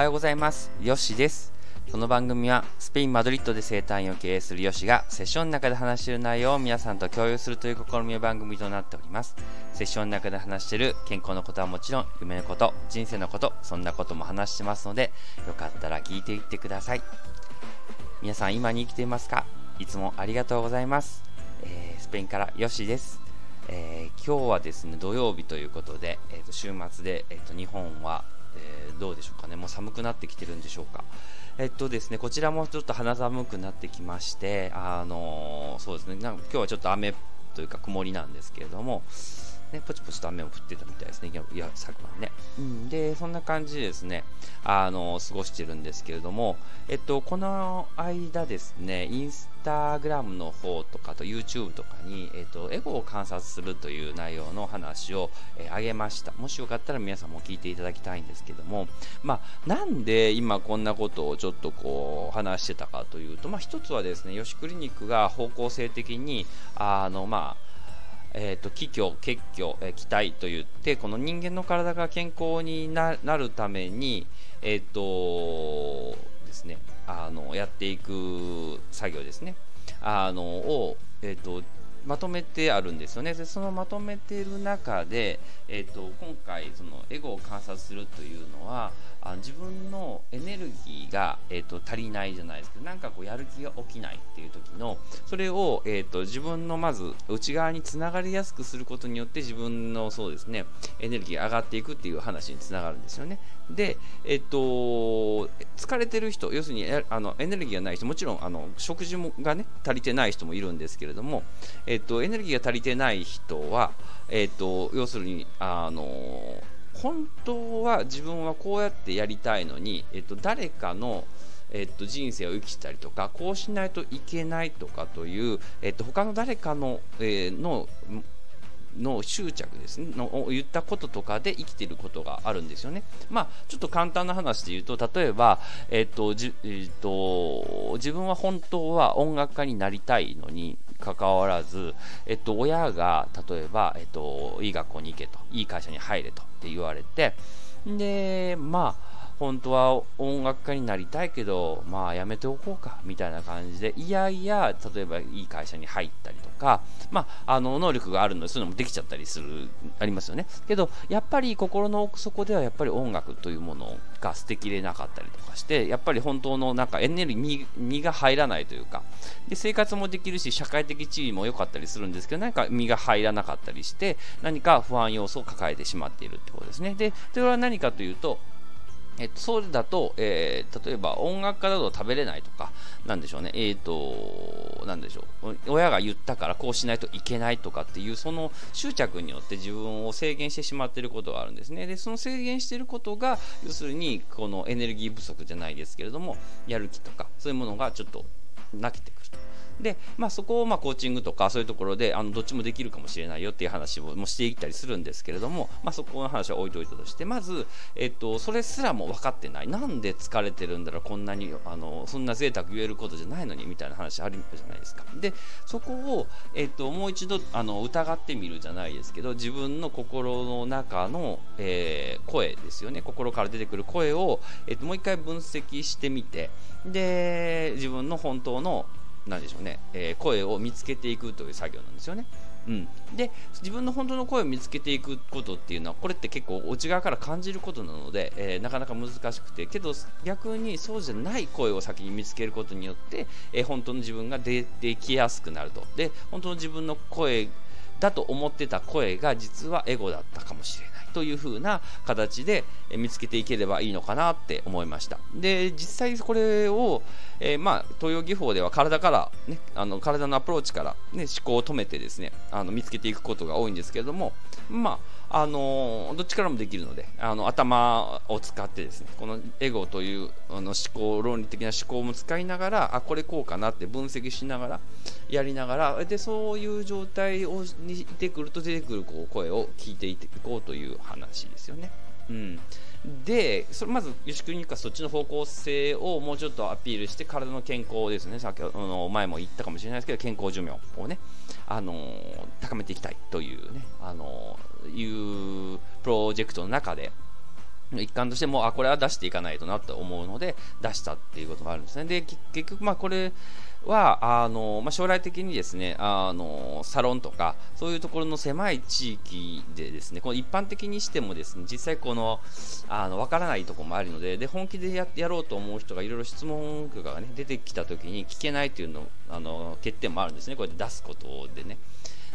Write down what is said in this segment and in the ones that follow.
はようございます。ヨッシです。この番組はスペイン・マドリッドで生態院を経営するヨシがセッションの中で話している内容を皆さんと共有するという試みの番組となっております。セッションの中で話している健康のことはもちろん夢のこと人生のことそんなことも話してますのでよかったら聞いていってください。皆さん今に生きていますか？いつもありがとうございます、えー、スペインからヨシです。えー、今日はですね土曜日ということで、えー、と週末で、えー、と日本は、どうでしょうかね。もう寒くなってきてるんでしょうか。えっとですねこちらもちょっと肌寒くなってきましてあのそうですね。なんか今日はちょっと雨というか曇りなんですけれどもね、ポチポチと雨も降ってたみたいですね、いや昨晩ね、うん。で、そんな感じでですね、あの過ごしてるんですけれども、えっと、この間ですね、インスタグラムの方とかと YouTube とかに、えっと、エゴを観察するという内容の話を、えー、げました。もしよかったら皆さんも聞いていただきたいんですけども、まあ、なんで今こんなことをちょっとこう話してたかというと、まあ、一つはですね、ヨシクリニックが方向性的に、あの、まあ、えーと、気虚、血虚、えー、気体といってこの人間の体が健康になるために、えーとですね、あのやっていく作業ですね。あのを、えーと、まとめてあるんですよね。でそのまとめている中で、えーと今回そのエゴを観察するというのはあ自分のエネルギーが、えーと、足りないじゃないですけどなんかこうやる気が起きないっていう時のそれを、えーと、自分のまず内側につながりやすくすることによって自分のそうですねエネルギーが上がっていくっていう話につながるんですよね。で、えっ、と疲れてる人要するにあのエネルギーがない人もちろんあの食事もがね足りてない人もいるんですけれども、えっ、とエネルギーが足りてない人は、えっ、と要するにあの本当は自分はこうやってやりたいのに、えっと、誰かの、えっと、人生を生きたりとかこうしないといけないとかという、えっと、他の誰かの,、えー、のの執着ですねのを言ったこととかで生きていることがあるんですよね。まあ、ちょっと簡単な話で言うと例えば、えっとじえー、と、自分は本当は音楽家になりたいのにかかわらず、えっと、親が例えば、えっと、いい学校に行けといい会社に入れとって言われてでまあ本当は音楽家になりたいけど、まあやめておこうかみたいな感じで、いやいや、例えばいい会社に入ったりとか、まあ、あの能力があるので、そういうのもできちゃったりする、ありますよね。けど、やっぱり心の奥底ではやっぱり音楽というものが捨てきれなかったりとかして、やっぱり本当のなんかエネルギー、身が入らないというか、で生活もできるし、社会的地位も良かったりするんですけど、何か身が入らなかったりして、何か不安要素を抱えてしまっているってことですね。で、それは何かというと、えっと、それだと、えー、例えば音楽家だと食べれないとか、なんでしょうね、えっ、ー、と、なんでしょう、親が言ったからこうしないといけないとかっていう、その執着によって自分を制限してしまっていることがあるんですね。で、その制限していることが、要するに、このエネルギー不足じゃないですけれども、やる気とか、そういうものがちょっと泣けてくると。で、まあ、そこをまあコーチングとかそういうところであのどっちもできるかもしれないよっていう話もしていったりするんですけれども、まあ、そこの話は置いといたとしてまず、えっと、それすらも分かってない。なんで疲れてるんだろうこんなにあのそんな贅沢言えることじゃないのにみたいな話あるじゃないですか。でそこを、えっと、もう一度あの疑ってみるじゃないですけど自分の心の中の、えー、声ですよね。心から出てくる声を、えっと、もう一回分析してみてで自分の本当のなんでしょうね、えー、声を見つけていくという作業なんですよね。うん、で自分の本当の声を見つけていくことっていうのはこれって結構内側から感じることなので、えー、なかなか難しくてけど逆にそうじゃない声を先に見つけることによって、えー、本当の自分が出てきやすくなると。で本当の自分の声だと思ってた声が実はエゴだったかもしれない。という風な形で見つけていければいいのかなって思いました。で実際これを、えー、まあ東洋技法では体から、ね、あの体のアプローチから、ね、思考を止めてですねあの見つけていくことが多いんですけれどもまああのどっちからもできるのであの頭を使ってですねこのエゴというあの思考論理的な思考も使いながらあこれこうかなって分析しながらやりながらでそういう状態をに出てくると出てくるこう声を聞いていこうという話ですよね。うん。でそれまず吉クリニックはそっちの方向性をもうちょっとアピールして体の健康ですね先ほどの前も言ったかもしれないですけど健康寿命をねあの高めていきたいというねあのいうプロジェクトの中で一環としてもあこれは出していかないとなと思うので出したっていうことがあるんですねで結局まあこれはあの、まあ、将来的にですねあのサロンとかそういうところの狭い地域でですねこの一般的にしてもですね実際このあの分からないところもあるのでで本気でややろうと思う人がいろいろ質問とかが、ね、出てきた時に聞けないというのあの欠点もあるんですねこうやって出すことでね。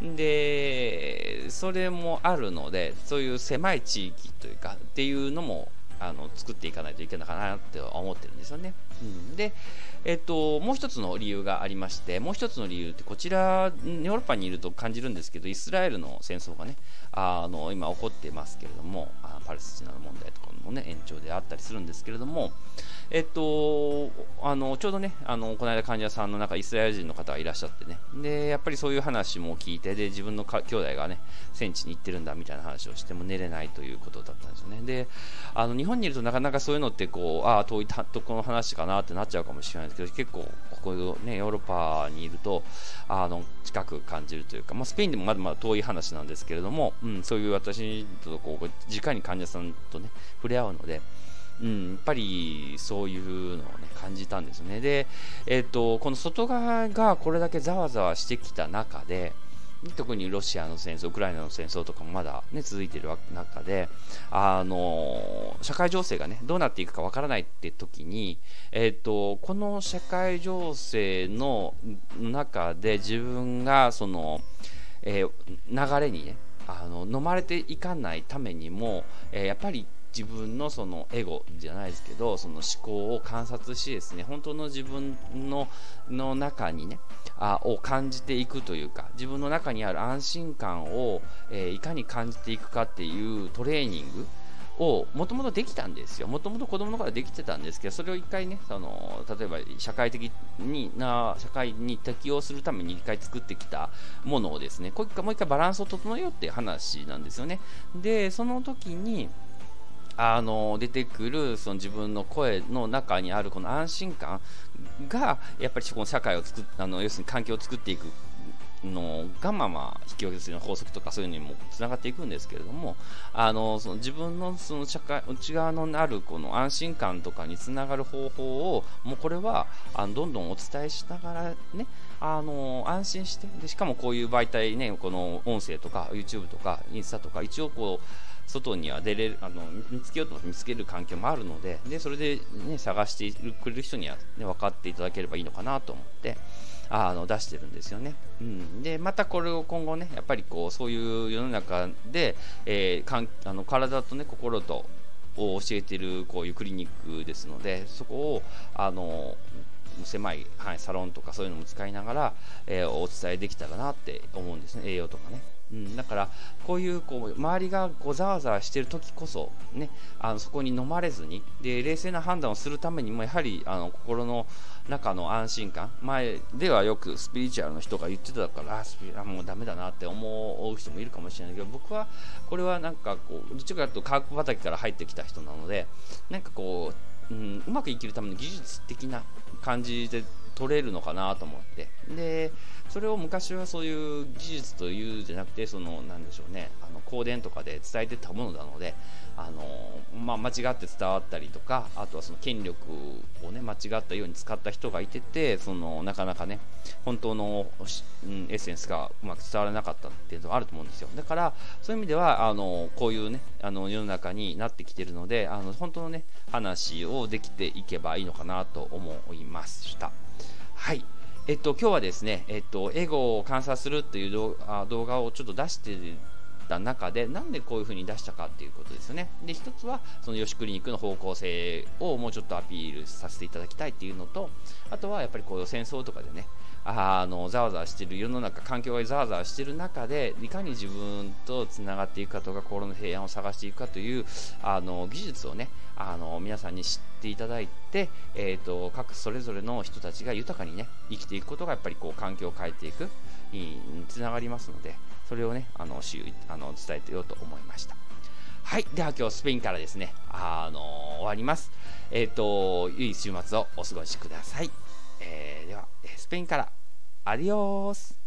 でそれもあるのでそういう狭い地域というかっていうのもあの作っていかないといけないかなって思ってるんですよね。うん、で、えっと、もう一つの理由がありましてもう一つの理由ってこちらヨーロッパにいると感じるんですけどイスラエルの戦争がねあの今起こってますけれどもあパレスチナの問題とかもね延長であったりするんですけれどもえっと、あのちょうどね、あのこの間、患者さんの中、イスラエル人の方がいらっしゃってね、でやっぱりそういう話も聞いて、で自分の兄弟がね、戦地に行ってるんだみたいな話をしても寝れないということだったんですよね。であの日本にいるとなかなかそういうのってこう、ああ、遠いとこの話かなってなっちゃうかもしれないですけど、結構、ここね、ヨーロッパにいると、あの近く感じるというか、まあ、スペインでもまだまだ遠い話なんですけれども、うん、そういう私とこう直に患者さんとね、触れ合うので、うん、やっぱりそういうのを、ね、感じたんですよね。で、えーと、この外側がこれだけざわざわしてきた中で、特にロシアの戦争、ウクライナの戦争とかもまだ、ね、続いている中で、あの社会情勢が、ね、どうなっていくかわからないって時に、えーと、この社会情勢の中で自分がその、えー、流れにねあの飲まれていかないためにも、えー、やっぱり自分のそのエゴじゃないですけどその思考を観察しですね本当の自分のの中にねあを感じていくというか自分の中にある安心感を、えー、いかに感じていくかっていうトレーニングをもともとできたんですよ。もともと子供の頃できてたんですけど、それを一回ね、その例えば社会的にな、社会に適応するために一回作ってきたものをですね、もう一回もう一回バランスを整えようっていう話なんですよね。で、その時に、あの出てくるその自分の声の中にあるこの安心感がやっぱりこの社会を作っあの要するに環境を作っていくのがまあまあ引き分けする法則とかそういうのにもつながっていくんですけれどもあのその自分のその社会内側のあるこの安心感とかにつながる方法をもうこれはあのどんどんお伝えしながらねあの安心してでしかもこういう媒体ねこの音声とか YouTube とかインスタとか一応こう外には出れるあの見つけようと見つける環境もあるのででそれで、ね、探してくれる人には、ね、分かっていただければいいのかなと思ってあの出してるんですよね、うん、でまたこれを今後ねやっぱりこうそういう世の中で、えー、かんあの体とね心とを教えているこういうクリニックですのでそこをあの狭い、はい、サロンとかそういうのも使いながら、えー、お伝えできたらなって思うんですね。栄養とかね。うん、だからこういうこう周りがこうざわざわしている時こそ、ね、あのそこに飲まれずにで冷静な判断をするためにもやはりあの心の中の安心感前ではよくスピリチュアルの人が言ってたからスピあもうダメだなって思う人もいるかもしれないけど僕はこれはなんかこうどっちかというと科学畑から入ってきた人なのでなんかこう、うん、うまく生きるための技術的な感じで取れるのかなと思って。でそれを昔はそういう技術というじゃなくてそのなんでしょうね。あの香典とかで伝えてたものなのであの、まあ、間違って伝わったりとかあとはその権力をね間違ったように使った人がいててそのなかなかね本当の、エッセンスがうまく伝わらなかったっていうのがあると思うんですよ。だからそういう意味ではあのこういうねあの世の中になってきてるのであの本当のね話をできていけばいいのかなと思いました。はい。えっと、今日はですね、えっと、エゴを観察するという動画をちょっと出してた中で、なんでこういう風に出したかっていうことですよね。で、一つは、そのヨシクリニックの方向性をもうちょっとアピールさせていただきたいっていうのと、あとはやっぱりこう戦争とかでね、あのざわざわしてる世の中環境がざわざわしてる中でいかに自分とつながっていくかとか心の平安を探していくかというあの技術をねあの皆さんに知っていただいて、えーと、各それぞれの人たちが豊かにね生きていくことがやっぱりこう環境を変えていくにつながりますのでそれをねあのあの伝えてようと思いました。はい。では今日スペインからですね、あの終わります。えっ、ー、と、良い週末をお過ごしください。えー、では、スペインから、アディオース